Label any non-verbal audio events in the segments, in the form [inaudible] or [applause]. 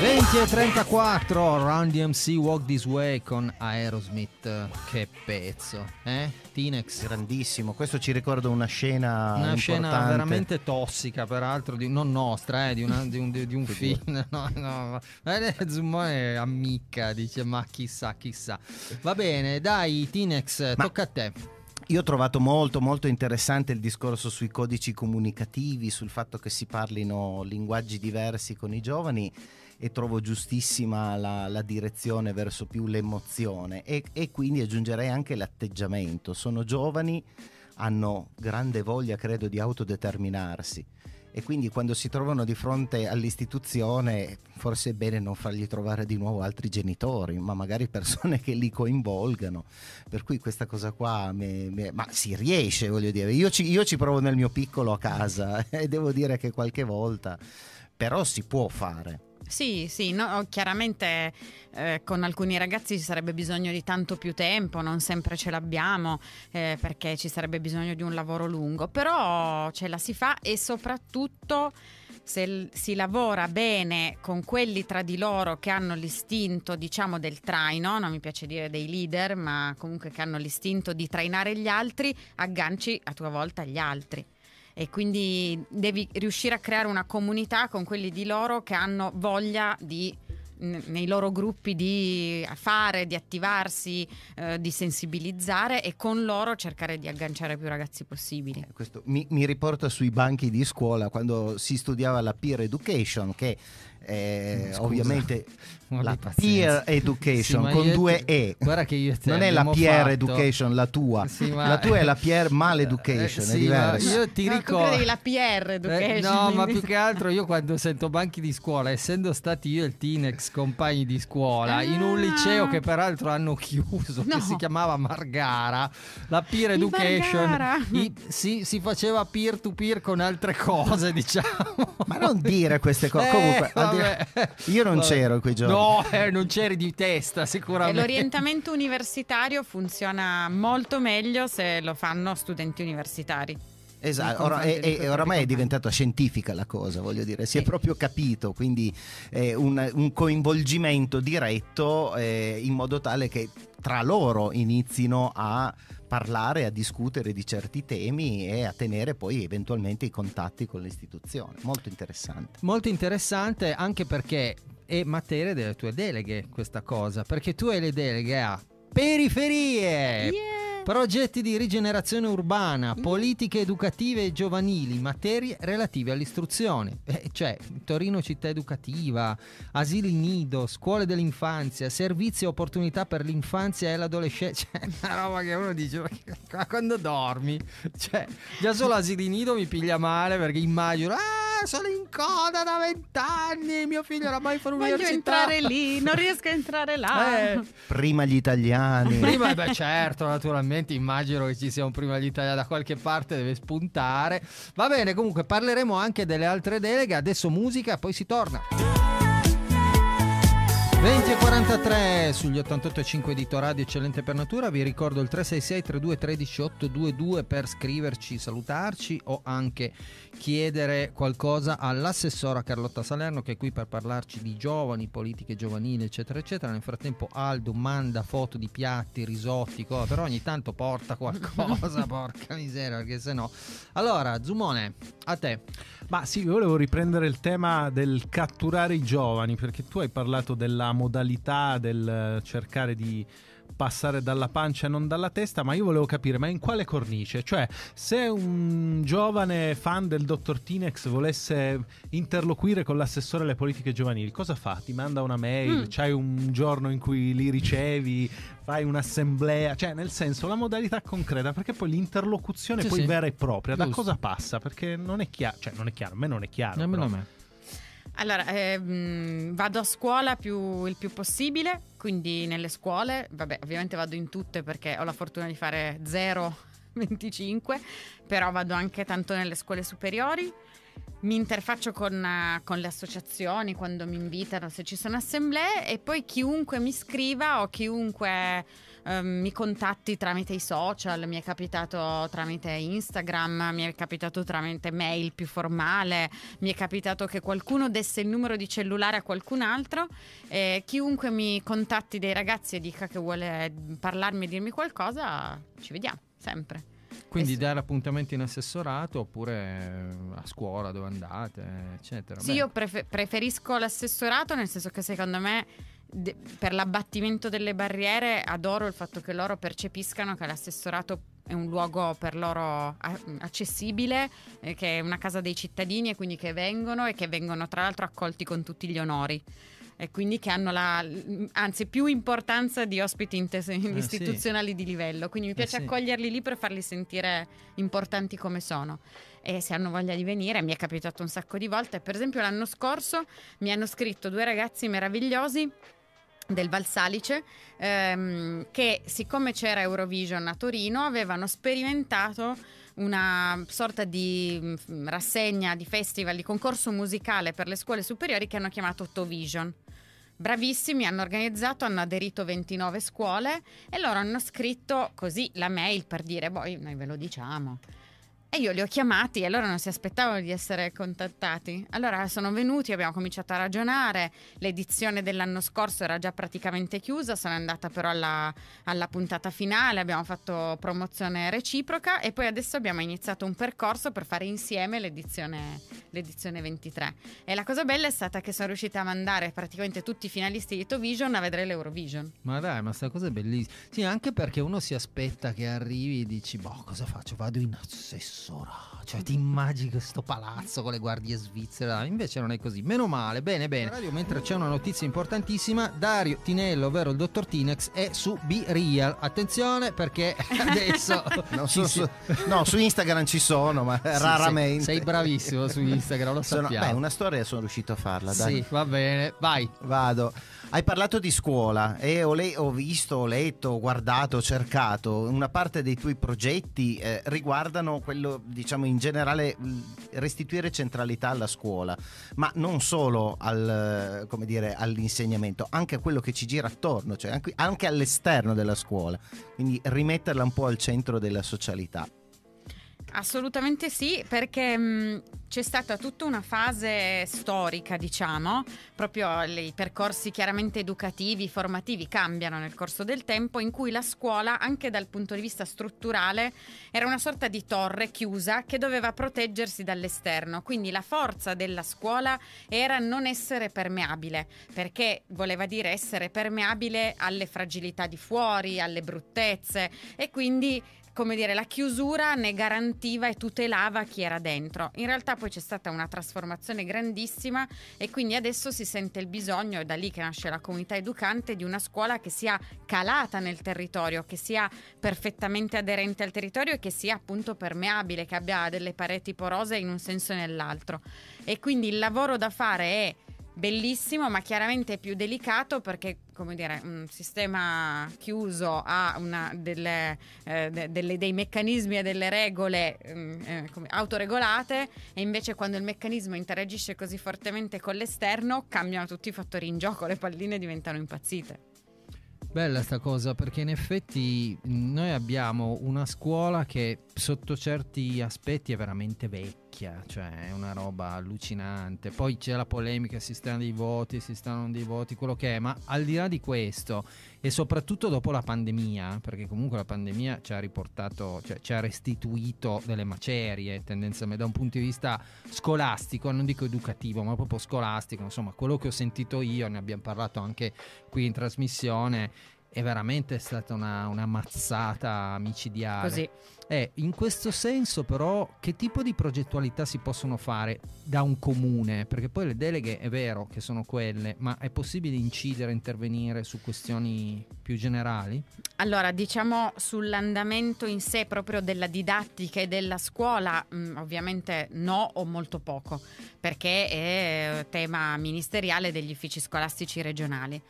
20 e 34 Run DMC Walk This Way con Aerosmith. Che pezzo eh? Tinex. Grandissimo. Questo ci ricorda una scena una scena veramente tossica peraltro di, non nostra eh, di, una, di, un, di un film. [laughs] no, no, [laughs] Zumone ammicca dice ma chissà chissà. Va bene dai Tinex ma... tocca a te. io ho trovato molto molto interessante il discorso sui codici comunicativi, sul fatto che si parlino linguaggi diversi con i giovani e trovo giustissima la, la direzione verso più l'emozione e, e quindi aggiungerei anche l'atteggiamento. Sono giovani, hanno grande voglia, credo, di autodeterminarsi e quindi quando si trovano di fronte all'istituzione forse è bene non fargli trovare di nuovo altri genitori, ma magari persone che li coinvolgano. Per cui questa cosa qua, me, me, ma si riesce, voglio dire, io ci, io ci provo nel mio piccolo a casa [laughs] e devo dire che qualche volta però si può fare. Sì, sì, no, chiaramente eh, con alcuni ragazzi ci sarebbe bisogno di tanto più tempo, non sempre ce l'abbiamo eh, perché ci sarebbe bisogno di un lavoro lungo, però ce la si fa e soprattutto se si lavora bene con quelli tra di loro che hanno l'istinto, diciamo, del traino, non mi piace dire dei leader, ma comunque che hanno l'istinto di trainare gli altri, agganci a tua volta gli altri e quindi devi riuscire a creare una comunità con quelli di loro che hanno voglia di nei loro gruppi di fare, di attivarsi, eh, di sensibilizzare e con loro cercare di agganciare più ragazzi possibili. Eh, questo mi, mi, riporta sui banchi di scuola quando si studiava la peer education che eh, ovviamente la peer education sì, con due E. Guarda che io non è la peer fatto... education la tua. Sì, ma... La tua è la peer [laughs] mal education, eh, sì, è diverso. Io ti ricordo la PR education. Eh, no, ma più che altro io quando sento banchi di scuola, essendo stati io e il Tinex compagni di scuola ah. in un liceo che peraltro hanno chiuso, no. che si chiamava Margara, la peer education i, si, si, faceva peer to peer con altre cose, [laughs] diciamo. Ma non dire queste cose. Eh, Comunque, io non c'ero in quei giorni. No, eh, non c'eri di testa sicuramente. E l'orientamento universitario funziona molto meglio se lo fanno studenti universitari. Esatto, Ora, e, e, oramai è diventata scientifica la cosa, voglio dire, si è proprio capito, quindi eh, un, un, coinvolgimento diretto eh, in modo tale che tra loro inizino a parlare, a discutere di certi temi e a tenere poi eventualmente i contatti con l'istituzione. Molto interessante. Molto interessante anche perché è materia delle tue deleghe questa cosa, perché tu hai le deleghe a periferie. Yeah. Progetti di rigenerazione urbana, politiche educative e giovanili, materie relative all'istruzione, eh, cioè Torino città educativa, asili nido, scuole dell'infanzia, servizi e opportunità per l'infanzia e l'adolescenza, [laughs] cioè una roba che uno dice ma quando dormi, cioè già solo asili nido mi piglia male perché immagino ah sono in coda da vent'anni, mio figlio era mai fuori Voglio entrare lì, non riesco a entrare là. Eh. Prima gli italiani. Prima, beh certo, naturalmente immagino che ci sia un prima d'Italia da qualche parte, deve spuntare. Va bene, comunque parleremo anche delle altre deleghe, adesso musica, poi si torna. 20 e 43 sugli 88.5 di Radio Eccellente per Natura, vi ricordo il 366 32 13 822 per scriverci, salutarci o anche chiedere qualcosa all'assessora Carlotta Salerno che è qui per parlarci di giovani, politiche giovanili eccetera eccetera. Nel frattempo Aldo manda foto di piatti, risotti, cosa, però ogni tanto porta qualcosa, [laughs] porca miseria, perché se no. Allora, Zumone, a te. Ma sì, volevo riprendere il tema del catturare i giovani, perché tu hai parlato della modalità del cercare di passare dalla pancia e non dalla testa, ma io volevo capire, ma in quale cornice? Cioè, se un giovane fan del dottor Tinex volesse interloquire con l'assessore alle politiche giovanili, cosa fa? Ti manda una mail, mm. c'hai un giorno in cui li ricevi, fai un'assemblea, cioè nel senso la modalità concreta, perché poi l'interlocuzione sì, poi sì. vera e propria, Giusto. da cosa passa? Perché non è chiaro, cioè non è chiaro, a me non è chiaro. Nemmeno a me. Allora, ehm, vado a scuola più, il più possibile, quindi nelle scuole, vabbè, ovviamente vado in tutte perché ho la fortuna di fare 0, 25, però vado anche tanto nelle scuole superiori. Mi interfaccio con, con, le associazioni quando mi invitano, se ci sono assemblee, e poi chiunque mi scriva o chiunque eh, mi contatti tramite i social, mi è capitato tramite Instagram, mi è capitato tramite mail più formale, mi è capitato che qualcuno desse il numero di cellulare a qualcun altro. Eh, chiunque mi contatti dei ragazzi e dica che vuole parlarmi e dirmi qualcosa, ci vediamo sempre. Quindi es- dare appuntamenti in assessorato oppure a scuola dove andate, eccetera. Sì, Beh. io prefer- preferisco l'assessorato nel senso che secondo me de- per l'abbattimento delle barriere adoro il fatto che loro percepiscano che l'assessorato è un luogo per loro accessibile, eh, che è una casa dei cittadini e quindi che vengono e che vengono tra l'altro accolti con tutti gli onori e quindi che hanno la, anzi più importanza di ospiti intes- eh, istituzionali sì. di livello. Quindi mi piace eh accoglierli lì per farli sentire importanti come sono. E se hanno voglia di venire, mi è capitato un sacco di volte. Per esempio, l'anno scorso mi hanno scritto due ragazzi meravigliosi del Valsalice ehm, che siccome c'era Eurovision a Torino avevano sperimentato una sorta di mm, rassegna, di festival, di concorso musicale per le scuole superiori che hanno chiamato Tovision. Bravissimi, hanno organizzato, hanno aderito 29 scuole e loro hanno scritto così la mail per dire, poi boh, noi ve lo diciamo. E io li ho chiamati e loro non si aspettavano di essere contattati. Allora sono venuti, abbiamo cominciato a ragionare. L'edizione dell'anno scorso era già praticamente chiusa, sono andata però alla, alla, puntata finale, abbiamo fatto promozione reciproca e poi adesso abbiamo iniziato un percorso per fare insieme l'edizione, l'edizione 23. E la cosa bella è stata che sono riuscita a mandare praticamente tutti i finalisti di Tovision a vedere l'Eurovision. Ma dai, ma sta cosa è bellissima. Sì, anche perché uno si aspetta che arrivi e dici, boh, cosa faccio? Vado in assesso assessora. Cioè, ti immagini questo palazzo con le guardie svizzere? Invece non è così. Meno male, bene, bene. Radio, mentre c'è una notizia importantissima, Dario Tinello, ovvero il dottor Tinex, è su Be Real. Attenzione perché [laughs] adesso. so, si... su, no, su Instagram ci sono, ma sì, raramente. Sei, sei, bravissimo su Instagram, lo sappiamo. Sono, beh, una storia sono riuscito a farla. Dai. Sì, va bene, vai. Vado. Hai parlato di scuola e ho, le- ho visto, ho letto, ho guardato, ho cercato. Una parte dei tuoi progetti eh, riguardano quello, diciamo in generale, restituire centralità alla scuola, ma non solo al, dire, all'insegnamento, anche a quello che ci gira attorno, cioè anche, anche all'esterno della scuola. Quindi rimetterla un po' al centro della socialità. Assolutamente sì, perché mh, c'è stata tutta una fase storica, diciamo, proprio i percorsi chiaramente educativi, formativi cambiano nel corso del tempo, in cui la scuola, anche dal punto di vista strutturale, era una sorta di torre chiusa che doveva proteggersi dall'esterno. Quindi la forza della scuola era non essere permeabile, perché voleva dire essere permeabile alle fragilità di fuori, alle bruttezze e quindi come dire, la chiusura ne garantiva e tutelava chi era dentro. In realtà poi c'è stata una trasformazione grandissima e quindi adesso si sente il bisogno, è da lì che nasce la comunità educante, di una scuola che sia calata nel territorio, che sia perfettamente aderente al territorio e che sia appunto permeabile, che abbia delle pareti porose in un senso e nell'altro. E quindi il lavoro da fare è bellissimo, ma chiaramente più delicato perché, come dire, un sistema chiuso ha delle, eh, de, delle, dei meccanismi e delle regole mm, eh, autoregolate e invece quando il meccanismo interagisce così fortemente con l'esterno cambiano tutti i fattori in gioco, le palline diventano impazzite. Bella sta cosa perché in effetti noi abbiamo una scuola che sotto certi aspetti è veramente vecchia, cioè è una roba allucinante. Poi c'è la polemica, si stanno dei voti, si stanno dei voti, quello che è, ma al di là di questo e soprattutto dopo la pandemia, perché comunque la pandemia ci ha riportato, cioè ci ha restituito delle macerie tendenzialmente da un punto di vista scolastico, non dico educativo, ma proprio scolastico, insomma, quello che ho sentito io, ne abbiamo parlato anche qui in trasmissione, è veramente stata una, una mazzata micidiale. Così. Eh, in questo senso però che tipo di progettualità si possono fare da un comune? Perché poi le deleghe è vero che sono quelle, ma è possibile incidere, intervenire su questioni più generali? Allora, diciamo sull'andamento in sé proprio della didattica e della scuola, mh, mm, ovviamente no o molto poco, perché è tema ministeriale degli uffici scolastici regionali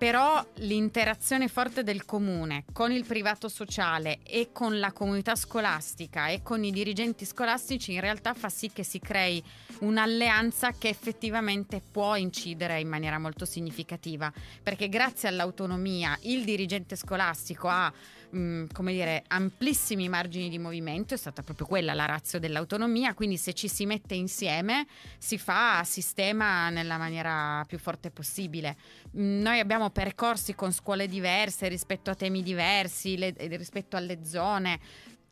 però l'interazione forte del comune con il privato sociale e con la comunità scolastica e con i dirigenti scolastici in realtà fa sì che si crei un'alleanza che effettivamente può incidere in maniera molto significativa, perché grazie all'autonomia il dirigente scolastico ha mm, come dire, amplissimi margini di movimento, è stata proprio quella la razza dell'autonomia, quindi se ci si mette insieme si fa sistema nella maniera più forte possibile. Mm, noi abbiamo percorsi con scuole diverse rispetto a temi diversi, le, rispetto alle zone.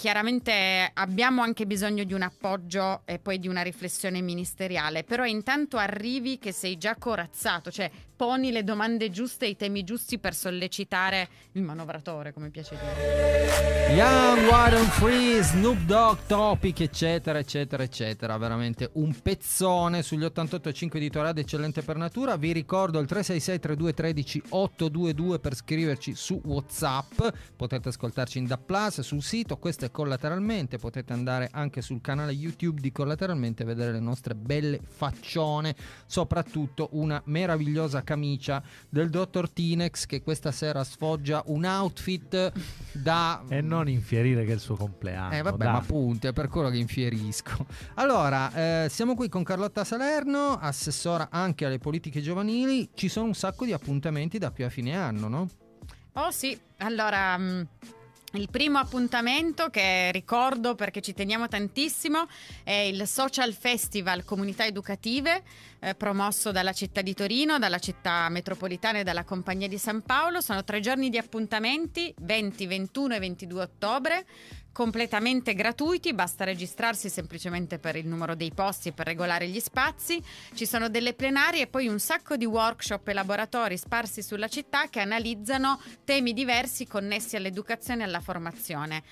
Chiaramente abbiamo anche bisogno di un appoggio e poi di una riflessione ministeriale, però intanto arrivi che sei già corazzato, cioè poni le domande giuste e i temi giusti per sollecitare il manovratore, come piace dire. Young, and Free, Snoop Dogg, Topic, eccetera, eccetera, eccetera. Veramente un pezzone sugli 88.5 di Torado, eccellente per natura. Vi ricordo il 366 3213 822 per scriverci su WhatsApp. Potete ascoltarci in Da Plus sul sito, questo è collateralmente. Potete andare anche sul canale YouTube di collateralmente e vedere le nostre belle faccione, soprattutto una meravigliosa camicia del dottor Tinex che questa sera sfoggia un outfit da... E non infierire che è il suo compleanno. Eh vabbè, dai. ma appunto, è per quello che infierisco. Allora, eh, siamo qui con Carlotta Salerno, assessora anche alle politiche giovanili. Ci sono un sacco di appuntamenti da più a fine anno, no? Oh sì, allora... Mh mm, il primo appuntamento che ricordo perché ci teniamo tantissimo è il Social Festival Comunità Educative eh, promosso dalla città di Torino, dalla città metropolitana e dalla Compagnia di San Paolo. Sono tre giorni di appuntamenti, 20, 21 e 22 ottobre completamente gratuiti, basta registrarsi semplicemente per il numero dei posti e per regolare gli spazi. Ci sono delle plenarie e poi un sacco di workshop e laboratori sparsi sulla città che analizzano temi diversi connessi all'educazione e alla formazione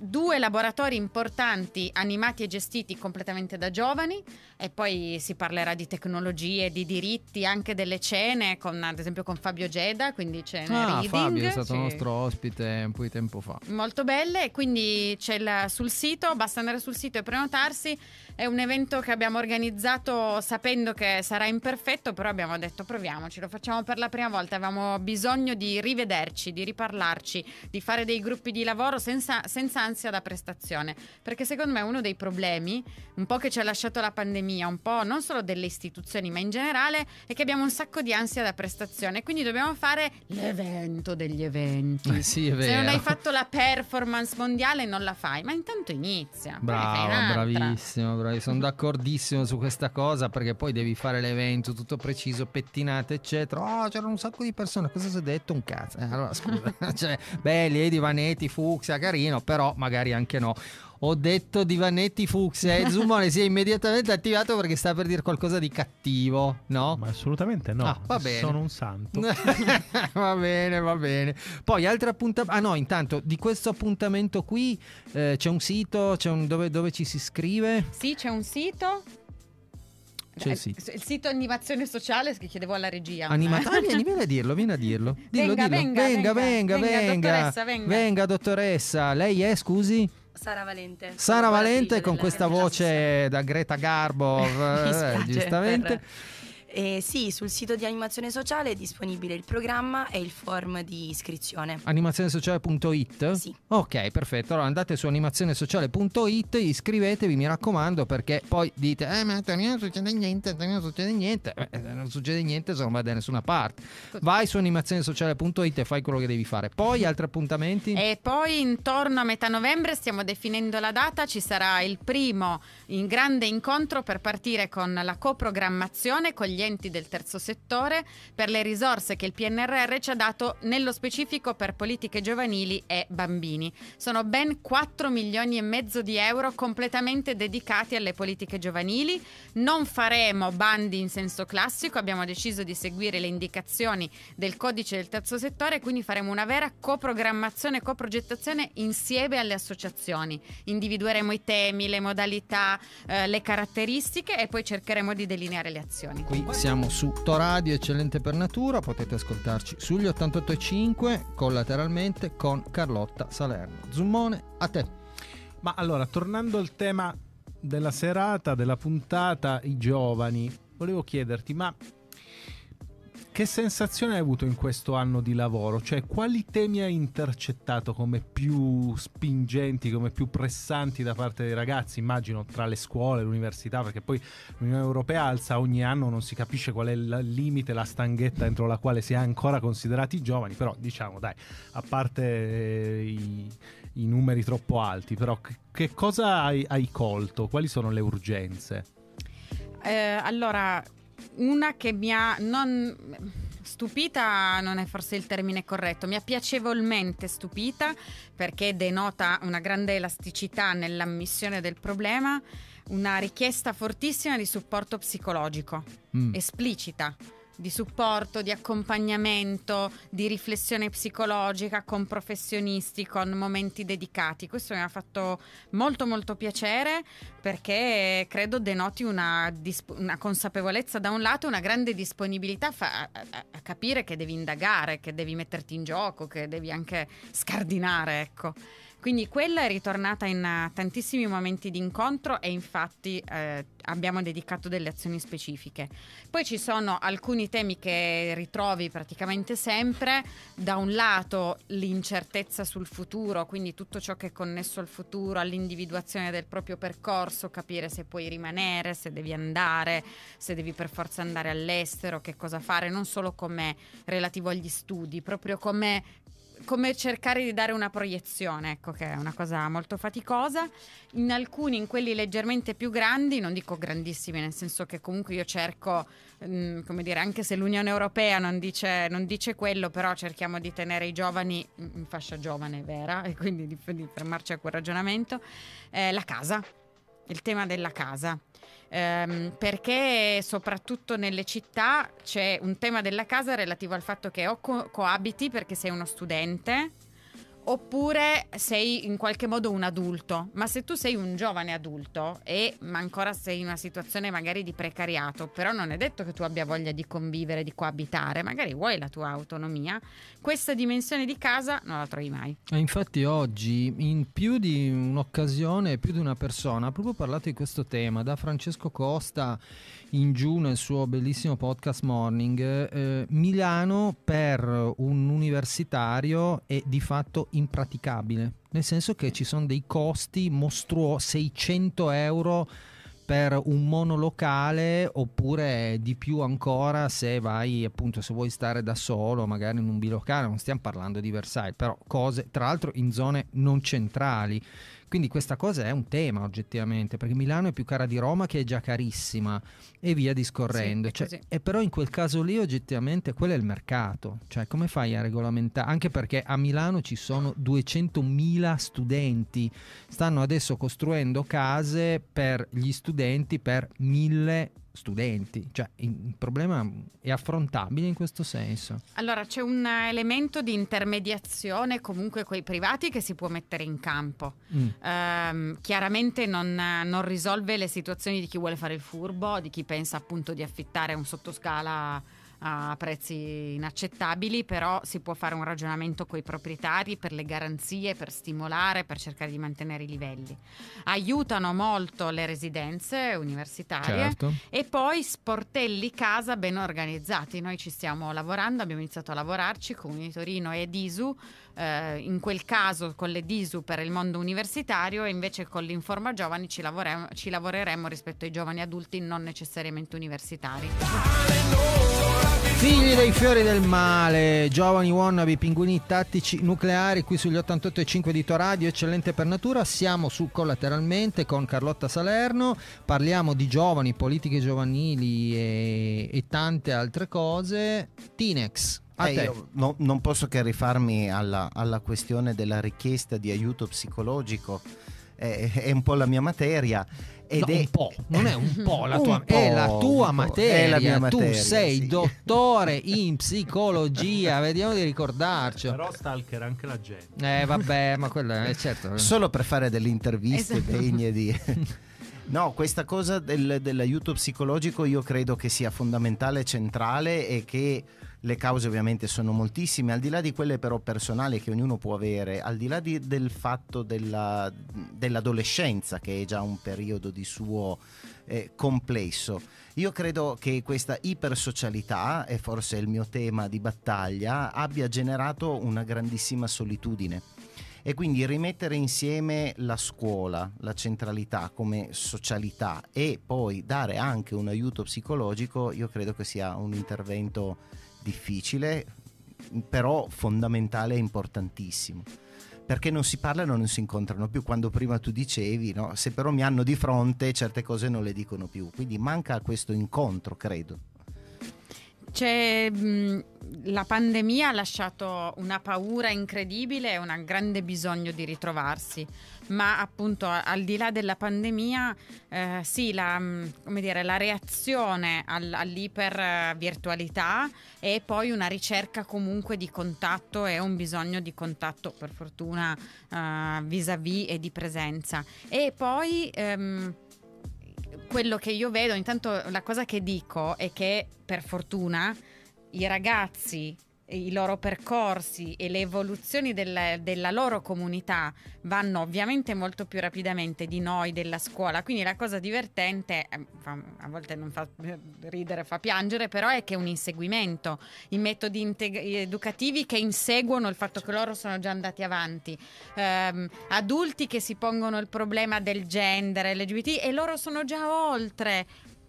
due laboratori importanti animati e gestiti completamente da giovani e poi si parlerà di tecnologie, di diritti, anche delle cene, con, ad esempio con Fabio Geda, quindi cene ah, reading. Fabio è stato sì. nostro ospite un po' di tempo fa. Molto belle, quindi c'è il, sul sito, basta andare sul sito e prenotarsi. È un evento che abbiamo organizzato sapendo che sarà imperfetto, però abbiamo detto proviamoci, lo facciamo per la prima volta, avevamo bisogno di rivederci, di riparlarci, di fare dei gruppi di lavoro senza, senza ansia da prestazione, perché secondo me uno dei problemi, un po' che ci ha lasciato la pandemia, un po' non solo delle istituzioni, ma in generale, è che abbiamo un sacco di ansia da prestazione, quindi dobbiamo fare l'evento degli eventi. Eh sì. Se non hai fatto la performance mondiale non la fai, ma intanto inizia. Bravo, bravissimo, bravissimo. Sono d'accordissimo su questa cosa perché poi devi fare l'evento tutto preciso, pettinate, eccetera. Oh, c'erano un sacco di persone. Cosa si è detto? Un cazzo. Eh, allora, scusa, [laughs] cioè, belli, Edi Vanetti, Fuxia, carino, però magari anche no ho detto Divanetti Fuxia e Zumone si è immediatamente attivato perché sta per dire qualcosa di cattivo, no? Ma assolutamente no. Ah, va bene. Sono un santo. [laughs] va bene, va bene. Poi altri appuntamenti. Ah no, intanto di questo appuntamento qui eh, c'è un sito, c'è un... Dove, dove ci si iscrive? Sì, c'è un sito c'è il sito. Il sito animazione sociale che chiedevo alla regia. Anima- ah, vieni, [laughs] vieni a dirlo, vieni a dirlo. Dillo, venga, dillo. Venga, venga, venga, venga, venga, dottoressa, venga. Venga, dottoressa. Lei è, scusi? Sara Valente. Sara Valente con questa voce da Greta Garbo, [laughs] eh, giustamente. Per eh, sì, sul sito di Animazione Sociale è disponibile il programma e il form di iscrizione. Animazionesociale.it? Sì. Ok, perfetto. Allora andate su animazionesociale.it, iscrivetevi, mi raccomando, perché poi dite, eh ma non succede niente, non succede niente. Eh, non succede niente se non vai da nessuna parte. Vai su animazionesociale.it e fai quello che devi fare. Poi altri appuntamenti? E poi intorno a metà novembre stiamo definendo la data, ci sarà il primo in grande incontro per partire con la coprogrammazione con gli gli enti del terzo settore per le risorse che il PNRR ci ha dato nello specifico per politiche giovanili e bambini. Sono ben 4 milioni e mezzo di euro completamente dedicati alle politiche giovanili. Non faremo bandi in senso classico, abbiamo deciso di seguire le indicazioni del codice del terzo settore, quindi faremo una vera coprogrammazione coprogettazione insieme alle associazioni. Individueremo i temi, le modalità, eh, le caratteristiche e poi cercheremo di delineare le azioni. Qui siamo su Toradio Eccellente per Natura, potete ascoltarci sugli 88.5 collateralmente con Carlotta Salerno. Zummone, a te. Ma allora, tornando al tema della serata, della puntata, i giovani, volevo chiederti, ma che sensazione hai avuto in questo anno di lavoro? Cioè, quali temi hai intercettato come più spingenti, come più pressanti da parte dei ragazzi? Immagino tra le scuole, l'università, perché poi l'Unione Europea alza ogni anno, non si capisce qual è il limite, la stanghetta entro la quale si è ancora considerati giovani, però diciamo, dai, a parte eh, i, i, numeri troppo alti, però che, cosa hai, hai, colto? Quali sono le urgenze? Eh, allora, una che mi ha non stupita non è forse il termine corretto, mi ha piacevolmente stupita perché denota una grande elasticità nell'ammissione del problema, una richiesta fortissima di supporto psicologico, mm. esplicita di supporto, di accompagnamento, di riflessione psicologica con professionisti, con momenti dedicati. Questo mi ha fatto molto molto piacere perché credo denoti una, una consapevolezza da un lato e una grande disponibilità fa- a-, a capire che devi indagare, che devi metterti in gioco, che devi anche scardinare, ecco. Quindi quella è ritornata in uh, tantissimi momenti di incontro e infatti eh, abbiamo dedicato delle azioni specifiche. Poi ci sono alcuni temi che ritrovi praticamente sempre, da un lato l'incertezza sul futuro, quindi tutto ciò che è connesso al futuro, all'individuazione del proprio percorso, capire se puoi rimanere, se devi andare, se devi per forza andare all'estero, che cosa fare, non solo come relativo agli studi, proprio come come cercare di dare una proiezione, ecco che è una cosa molto faticosa. In alcuni, in quelli leggermente più grandi, non dico grandissimi, nel senso che comunque io cerco, mh, mm, come dire, anche se l'Unione Europea non dice, non dice, quello, però cerchiamo di tenere i giovani in fascia giovane vera e quindi di, di fermarci a quel ragionamento, eh, la casa, il tema della casa ehm, perché soprattutto nelle città c'è un tema della casa relativo al fatto che o co- coabiti perché sei uno studente oppure sei in qualche modo un adulto, ma se tu sei un giovane adulto e ma ancora sei in una situazione magari di precariato, però non è detto che tu abbia voglia di convivere, di coabitare, magari vuoi la tua autonomia, questa dimensione di casa non la trovi mai. E infatti oggi in più di un'occasione, più di una persona, ha proprio parlato di questo tema, da Francesco Costa in giù nel suo bellissimo podcast Morning, eh, Milano per un universitario è di fatto impraticabile, nel senso che ci sono dei costi mostruosi, 600 euro per un monolocale oppure di più ancora se vai appunto se vuoi stare da solo magari in un bilocale non stiamo parlando di Versailles però cose tra l'altro in zone non centrali quindi questa cosa è un tema oggettivamente, perché Milano è più cara di Roma che è già carissima e via discorrendo. Sì, cioè, e però in quel caso lì oggettivamente quello è il mercato, cioè come fai a regolamentare? Anche perché a Milano ci sono 200.000 studenti, stanno adesso costruendo case per gli studenti per 1000 studenti, cioè il problema è affrontabile in questo senso. Allora c'è un elemento di intermediazione comunque con i privati che si può mettere in campo. Mm. Um, chiaramente non, non, risolve le situazioni di chi vuole fare il furbo, di chi pensa appunto di affittare un sottoscala a prezzi inaccettabili, però si può fare un ragionamento con i proprietari per le garanzie, per stimolare, per cercare di mantenere i livelli. Aiutano molto le residenze universitarie certo. e poi sportelli casa ben organizzati. Noi ci stiamo lavorando, abbiamo iniziato a lavorarci con Unitorino e Disu eh, in quel caso con le DISU per il mondo universitario e invece con l'Informa Giovani ci, lavorem- ci lavoreremo rispetto ai giovani adulti non necessariamente universitari. Figli dei fiori del male, giovani wannabe, pinguini tattici nucleari qui sugli 88.5 di Radio, eccellente per natura. Siamo su Collateralmente con Carlotta Salerno, parliamo di giovani, politiche giovanili e, e tante altre cose. Tinex, eh, no, non posso che rifarmi alla, alla, questione della richiesta di aiuto psicologico, è, è un po' la mia materia. Ed no, è un po', non è un po' la [laughs] tua, po', è la tua materia. La materia. Tu sei sì. dottore in psicologia, vediamo di ricordarci. Però stalker anche la gente. Eh vabbè, ma quello è certo. Solo per fare delle interviste esatto. degne di [laughs] No, questa cosa del, dell'aiuto psicologico io credo che sia fondamentale, centrale e che Le cause ovviamente sono moltissime, al di là di quelle però personali che ognuno può avere, al di là di, del fatto della, dell'adolescenza che è già un periodo di suo eh, complesso. Io credo che questa ipersocialità, e forse è il mio tema di battaglia, abbia generato una grandissima solitudine e quindi rimettere insieme la scuola, la centralità come socialità e poi dare anche un aiuto psicologico, io credo che sia un intervento difficile, però fondamentale e importantissimo. Perché non si parlano, non si incontrano più. Quando prima tu dicevi, no? se però mi hanno di fronte, certe cose non le dicono più. Quindi manca questo incontro, credo. C'è, mh, la pandemia ha lasciato una paura incredibile e un grande bisogno di ritrovarsi, ma appunto al di là della pandemia, eh, sì, la, dire, la reazione al, all'ipervirtualità e poi una ricerca comunque di contatto e un bisogno di contatto, per fortuna, eh, vis-à-vis e di presenza. E poi... Ehm, quello che io vedo, intanto la cosa che dico è che per fortuna i ragazzi i loro percorsi e le evoluzioni della, della, loro comunità vanno ovviamente molto più rapidamente di noi della scuola. Quindi la cosa divertente, eh, a volte non fa ridere, fa piangere, però è che è un inseguimento, i metodi integ- educativi che inseguono il fatto che loro sono già andati avanti, um, adulti che si pongono il problema del gender, LGBT e loro sono già oltre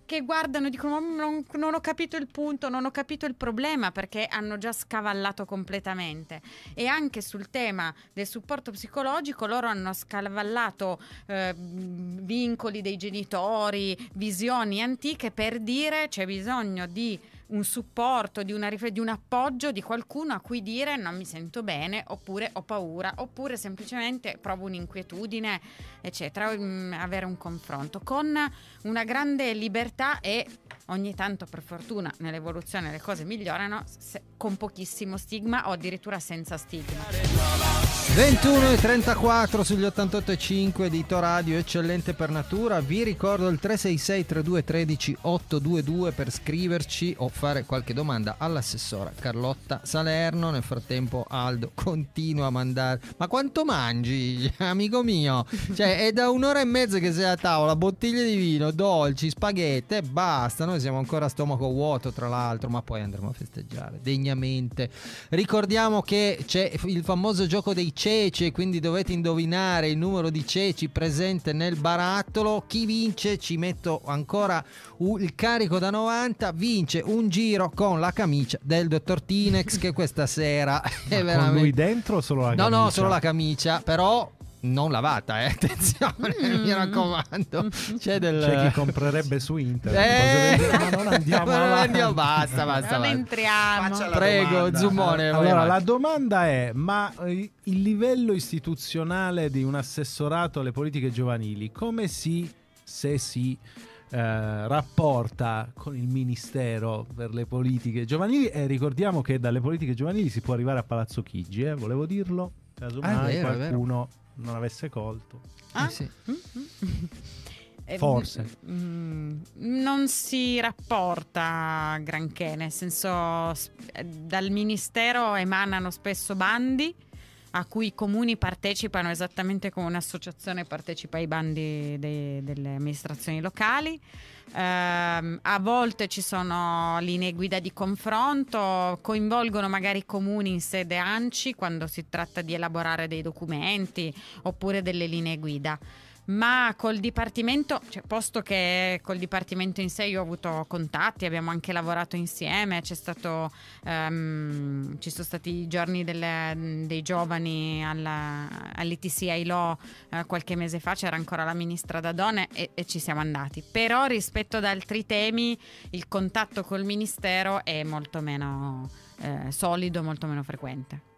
che guardano e dicono non, non, ho capito il punto, non ho capito il problema perché hanno già scavallato completamente. E anche sul tema del supporto psicologico loro hanno scavallato eh, vincoli dei genitori, visioni antiche per dire c'è bisogno di un supporto, di, una, di, un appoggio di qualcuno a cui dire non mi sento bene, oppure ho paura, oppure semplicemente provo un'inquietudine, eccetera, avere un confronto. Con una grande libertà e ogni tanto per fortuna nell'evoluzione le cose migliorano se, con pochissimo stigma o addirittura senza stigma. 21 e 34 sugli 88.5 di Radio eccellente per natura. Vi ricordo il 366 3213 822 per scriverci o fare qualche domanda all'assessora Carlotta Salerno. Nel frattempo Aldo continua a mandare "Ma quanto mangi, [laughs] amico mio?". Cioè, è da un'ora e mezza che sei a tavola, bottiglie di vino, dolci, spaghetti e basta. Noi siamo ancora a stomaco vuoto, tra l'altro, ma poi andremo a festeggiare degnamente. Ricordiamo che c'è il famoso gioco dei ceci, quindi dovete indovinare il numero di ceci presente nel barattolo. Chi vince, ci metto ancora il carico da 90, vince un giro con la camicia del dottor Tinex che questa sera [laughs] è veramente... Con lui dentro o solo la camicia? No, no, solo la camicia, però non lavata, eh? [laughs] attenzione, mm. mi raccomando. C'è, del... C'è chi comprerebbe su internet. Eh... Ma non andiamo, [laughs] non andiamo basta, basta. Non entriamo. Prego, domanda. Zoomone. Allora, la domanda è: ma eh, il livello istituzionale di un assessorato alle politiche giovanili, come si, se si eh, rapporta con il Ministero per le politiche giovanili e ricordiamo che dalle politiche giovanili si può arrivare a Palazzo Chigi, eh? volevo dirlo, casomai ah, qualcuno non avesse colto. Ah? Eh sì. Mm-hmm. Forse. Mm, non si rapporta granché, nel senso dal Ministero emanano spesso bandi a cui i comuni partecipano esattamente come un'associazione partecipa ai bandi dei, delle amministrazioni locali. Eh, a volte ci sono linee guida di confronto, coinvolgono magari i comuni in sede ANCI quando si tratta di elaborare dei documenti oppure delle linee guida ma col Dipartimento, cioè, posto che col Dipartimento in sé io ho avuto contatti, abbiamo anche lavorato insieme, stato, um, ci sono stati i giorni delle, dei giovani alla, all'ITC ILO uh, qualche mese fa, c'era ancora la ministra Dadone e, e ci siamo andati. Però rispetto ad altri temi il contatto col Ministero è molto meno eh, solido, molto meno frequente.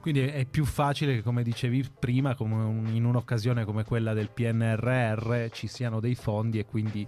Quindi è più facile che, come dicevi prima, come in un'occasione come quella del PNRR ci siano dei fondi e quindi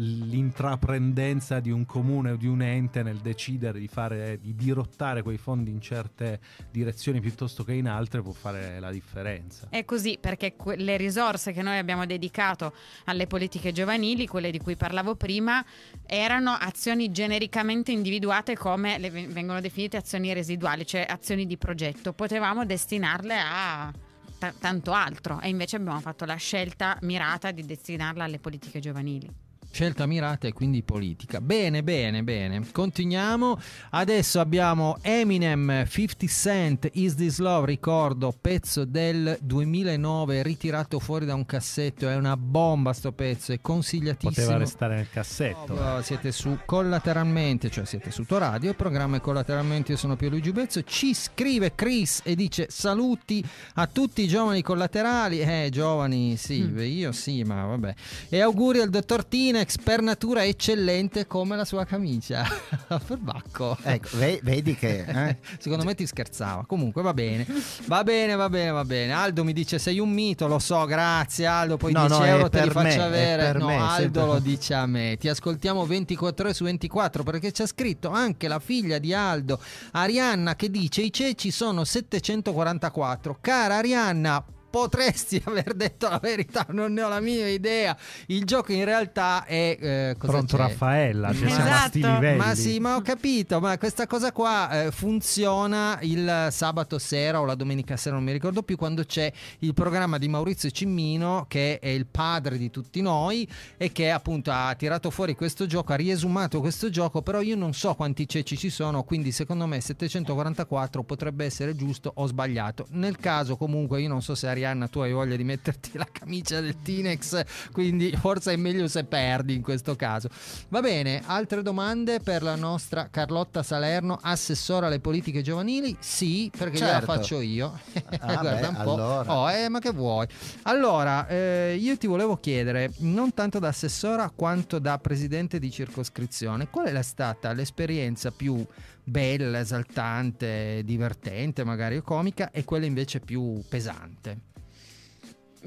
l'intraprendenza di un comune o di un ente nel decidere di, fare, di dirottare quei fondi in certe direzioni piuttosto che in altre può fare la differenza. È così perché que- le risorse che noi abbiamo dedicato alle politiche giovanili, quelle di cui parlavo prima, erano azioni genericamente individuate come le vengono definite azioni residuali, cioè azioni di progetto. Potevamo destinarle a t- tanto altro e invece abbiamo fatto la scelta mirata di destinarla alle politiche giovanili. Scelta mirata e quindi politica. Bene, bene, bene. Continuiamo. Adesso abbiamo Eminem 50 Cent Is This Love, ricordo, pezzo del 2009 ritirato fuori da un cassetto, è una bomba sto pezzo, è consigliatissimo. Poteva restare nel cassetto. Oh, siete su Collateralmente, cioè siete su Radio, il programma è Collateralmente, io sono Pierluigi Bezzo, ci scrive Chris e dice saluti a tutti i giovani collaterali, eh giovani sì, mm. io sì, ma vabbè. E auguri al dottor Tina Kleenex per natura eccellente come la sua camicia. [laughs] Perbacco. Ecco, vedi che... Eh? [laughs] Secondo me ti scherzava. Comunque va bene. Va bene, va bene, va bene. Aldo mi dice sei un mito, lo so, grazie Aldo, poi no, 10 no, euro te li faccio me, avere. No, me, Aldo lo dice a me. Ti ascoltiamo 24 ore su 24 perché c'è scritto anche la figlia di Aldo, Arianna, che dice i ceci sono 744. Cara Arianna, potresti [laughs] aver detto la verità, non ne ho la mia idea. Il gioco in realtà è eh, pronto c'è? Raffaella, cioè esatto. siamo. Ma sì, ma ho capito, ma questa cosa qua eh, funziona il sabato sera o la domenica sera, non mi ricordo più, quando c'è il programma di Maurizio Cimmino che è il padre di tutti noi e che appunto ha tirato fuori questo gioco, ha riesumato questo gioco, però io non so quanti ceci ci sono, quindi secondo me 744 potrebbe essere giusto o sbagliato. Nel caso comunque io non so se Arianna tu hai voglia di metterti la camicia del Tinex, quindi forse è meglio se perdi in questo caso. Va bene, altre domande per la nostra Carlotta Salerno, assessora alle politiche giovanili? Sì, perché certo. gliela faccio io. Ah, [laughs] Guarda beh, un po'. Allora. Oh, eh, ma che vuoi? Allora, eh, io ti volevo chiedere, non tanto da assessora quanto da presidente di circoscrizione, qual è stata l'esperienza più bella, esaltante, divertente, magari o comica, e quella invece più pesante?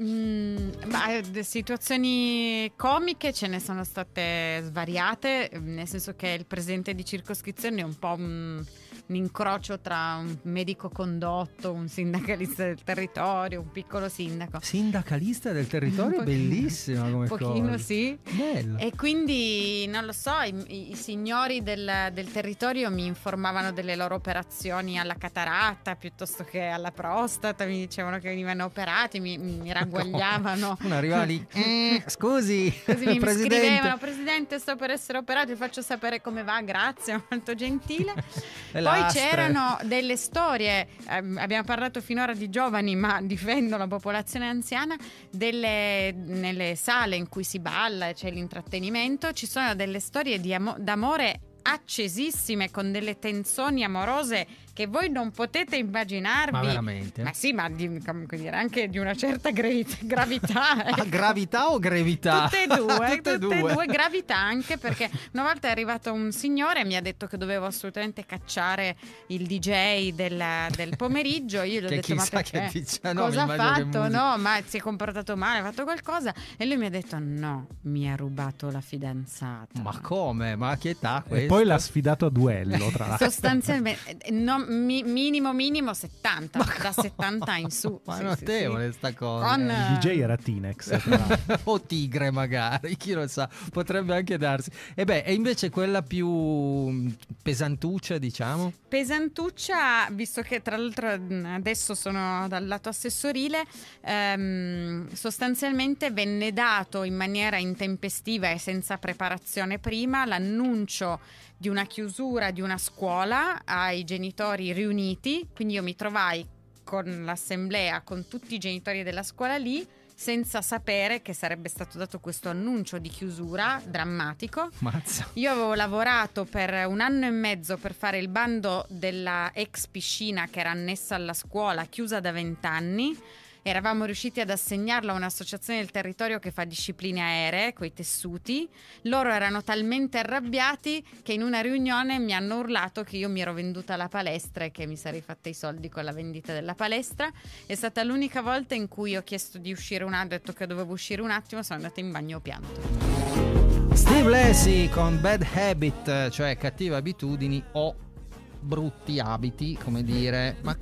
Mm, beh, situazioni comiche ce ne sono state svariate, nel senso che il presidente di circoscrizione è un po' un un incrocio tra un medico condotto, un sindacalista del territorio, un piccolo sindaco. Sindacalista del territorio è bellissima come cosa. Un pochino cosa. sì. Bello. E quindi, non lo so, i, i signori del, del, territorio mi informavano delle loro operazioni alla cataratta piuttosto che alla prostata, mi dicevano che venivano operati, mi, mi [laughs] ragguagliavano. Uno arrivava lì, [laughs] eh, scusi, Così mi presidente. scrivevano, presidente sto per essere operato, vi faccio sapere come va, grazie, [laughs] molto gentile. Poi poi c'erano delle storie, eh, abbiamo parlato finora di giovani, ma difendo la popolazione anziana, delle, nelle sale in cui si balla, c'è l'intrattenimento, ci sono delle storie di amo- d'amore accesissime con delle tensioni amorose che voi non potete immaginarvi. Ma veramente? Ma sì, ma di, dire, anche di una certa gravità. gravità [laughs] ecco. gravità o gravità? Tutte e due, [laughs] tutte, tutte due. due. Gravità anche perché una volta è arrivato un signore e mi ha detto che dovevo assolutamente cacciare il DJ del, del pomeriggio. Io gli ho detto: Ma perché? Dice, no, cosa ha fatto? No, ma si è comportato male, ha fatto qualcosa. E lui mi ha detto: No, mi ha rubato la fidanzata. Ma come? Ma che età questa? E poi l'ha sfidato a duello, tra [laughs] l'altro. Sostanzialmente, non, mi, minimo minimo 70, ma da 70 in su. Ma sì, notevole sì, sta cosa. Con, il DJ era Tinex. [laughs] o Tigre magari, [laughs] chi lo sa, potrebbe anche darsi. E beh, e invece quella più mm, pesantuccia, diciamo? Pesantuccia, visto che tra l'altro adesso sono dal lato assessorile, ehm, sostanzialmente venne dato in maniera intempestiva e senza preparazione prima l'annuncio di una chiusura di una scuola ai genitori riuniti, quindi io mi trovai con l'assemblea, con tutti i genitori della scuola lì, senza sapere che sarebbe stato dato questo annuncio di chiusura drammatico. Mazza. Io avevo lavorato per un anno e mezzo per fare il bando della ex piscina che era annessa alla scuola, chiusa da vent'anni eravamo riusciti ad assegnarla a un'associazione del territorio che fa discipline aeree, coi tessuti. Loro erano talmente arrabbiati che in una riunione mi hanno urlato che io mi ero venduta la palestra e che mi sarei fatta i soldi con la vendita della palestra. È stata l'unica volta in cui ho chiesto di uscire un attimo, ho detto che dovevo uscire un attimo, sono andata in bagno pianto. Steve Lassie con Bad Habit, cioè cattive abitudini o brutti abiti, come dire. Ma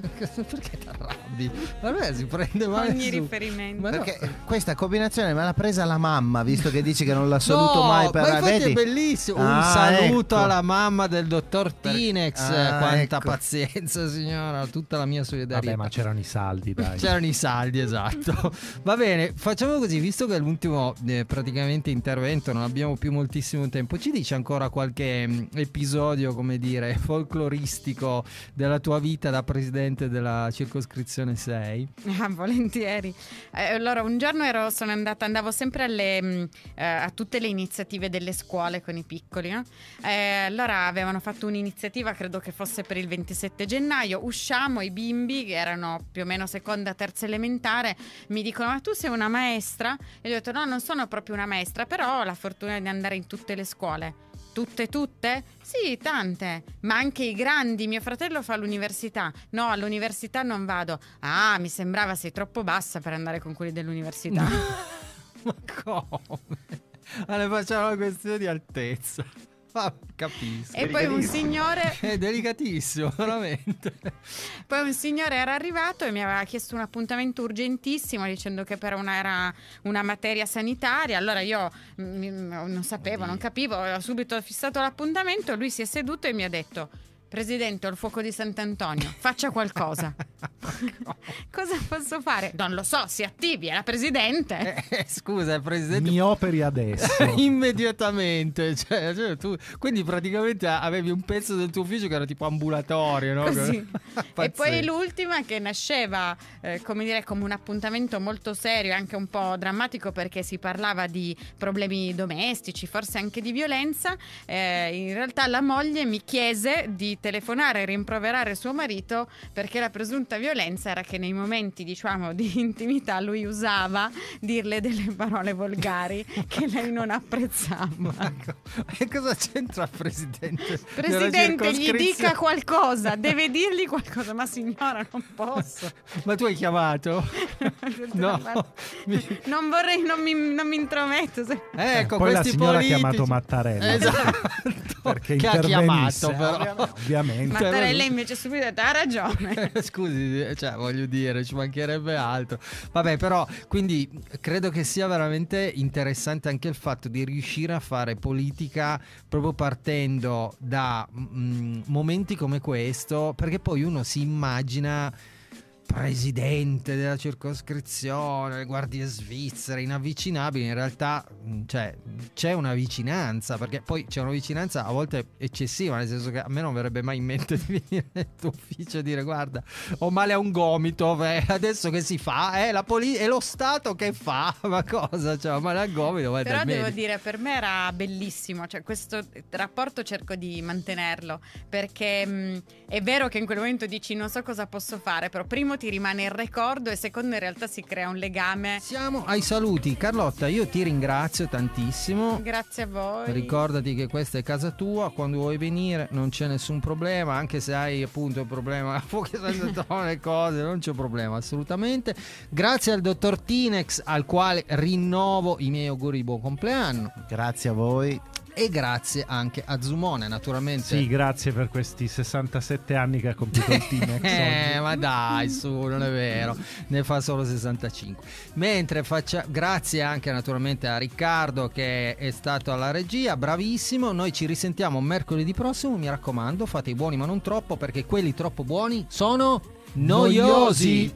perché ti arrabbi? Vabbè, si prende male Ogni su- riferimento. Ma no. Perché questa combinazione me l'ha presa la mamma, visto che dici che non l'ha saluto No, mai per ma infatti vedi? è bellissimo. Un Ah, saluto ecco. alla mamma del dottor Per- Tinex. Ah, Quanta ecco. pazienza, signora. Tutta la mia solidarietà. Vabbè, ma c'erano i saldi, dai. [laughs] C'erano i saldi, esatto. Va bene, facciamo così, visto che è l'ultimo eh, praticamente intervento, non abbiamo più moltissimo tempo, ci dici ancora qualche mm, episodio, come dire, folcloristico della tua vita da presidente della circoscrizione 6? [laughs] Ah, volentieri. Eh, allora, un giorno ero, sono andata, andavo sempre alle, mh, eh, a tutte le iniziative delle scuole con i piccoli. no? Eh, allora avevano fatto un'iniziativa, credo che fosse per il 27 gennaio. Usciamo, i bimbi, che erano più o meno seconda, terza elementare, mi dicono: Ma tu sei una maestra? E io ho detto: No, non sono proprio una maestra, però ho la fortuna di andare in tutte le scuole. Tutte, tutte? Sì, tante. Ma anche i grandi. Mio fratello fa l'università. No, all'università non vado. Ah, mi sembrava sei troppo bassa per andare con quelli dell'università. [laughs] Ma come? Ma ne facciamo una questione di altezza. [laughs] Ah, capisco. e poi un signore. [laughs] È delicatissimo, [laughs] veramente. Poi un signore era arrivato e mi aveva chiesto un appuntamento urgentissimo dicendo che per una, era una materia sanitaria. Allora io mm, non sapevo, non capivo, ho subito fissato l'appuntamento. Lui si è seduto e mi ha detto: Presidente, ho il fuoco di Sant'Antonio, faccia qualcosa. [laughs] Cosa posso fare? Non lo so, si attivi, è la Presidente. Eh, scusa, presidente. Mi operi adesso. [laughs] Immediatamente, cioè, cioè, tu, quindi praticamente avevi un pezzo del tuo ufficio che era tipo ambulatorio, no? Così. e [laughs] poi l'ultima che nasceva, eh, come dire, come un appuntamento molto serio e anche un po' drammatico perché si parlava di problemi domestici, forse anche di violenza. Eh, in realtà la moglie mi chiese di telefonare e rimproverare suo marito perché la presunta violenza era che nei momenti, diciamo, di [laughs] intimità lui usava dirle delle parole volgari che lei non apprezzava. [laughs] E cosa c'entra il presidente? Presidente, gli dica qualcosa, deve dirgli qualcosa, ma signora, non posso. [laughs] Ma tu hai chiamato? [laughs] No. [laughs] Mi- Non vorrei, non mi, non mi intrometto. se- Ecco, Poi la signora politici. ha chiamato Mattarella. Esatto. [laughs] Perché che ha chiamato però. Ovviamente. Mattarella invece subito ha detto, ha ragione. Scusi, cioè, voglio dire, ci mancherebbe altro. Vabbè, però, quindi credo che sia veramente interessante anche il fatto di riuscire a fare politica proprio partendo da mm, momenti come questo, perché poi uno si immagina presidente della circoscrizione, le guardie svizzere, inavvicinabili, in realtà mh, cioè, c'è una vicinanza, perché poi c'è una vicinanza a volte eccessiva, nel senso che a me non verrebbe mai in mente [laughs] di venire nel tuo ufficio e dire guarda, ho male a un gomito, beh, adesso che si fa? È, la poli- è lo Stato che fa, [laughs] ma cosa? Cioè, ho male al gomito, vai Però devo medico. dire, per me era bellissimo, cioè questo rapporto cerco di mantenerlo, perché mh, è vero che in quel momento dici non so cosa posso fare, però primo ti rimane il ricordo e secondo in realtà si crea un legame. Siamo ai saluti. Carlotta, io ti ringrazio tantissimo. Grazie a voi. Ricordati che questa è casa tua, quando vuoi venire non c'è nessun problema, anche se hai appunto il problema fuochi [laughs] le cose, non c'è problema assolutamente. Grazie al dottor Tinex al quale rinnovo i miei auguri di buon compleanno Grazie a voi. E grazie anche a Zumone naturalmente. Sì, grazie per questi 67 anni che ha compiuto il Tinex [laughs] Eh, oggi. ma dai, su, non è vero, ne fa solo 65. Mentre faccia, grazie anche naturalmente a Riccardo che è stato alla regia, bravissimo. Noi ci risentiamo mercoledì prossimo. Mi raccomando, fate i buoni, ma non troppo, perché quelli troppo buoni sono noiosi. Noiosi.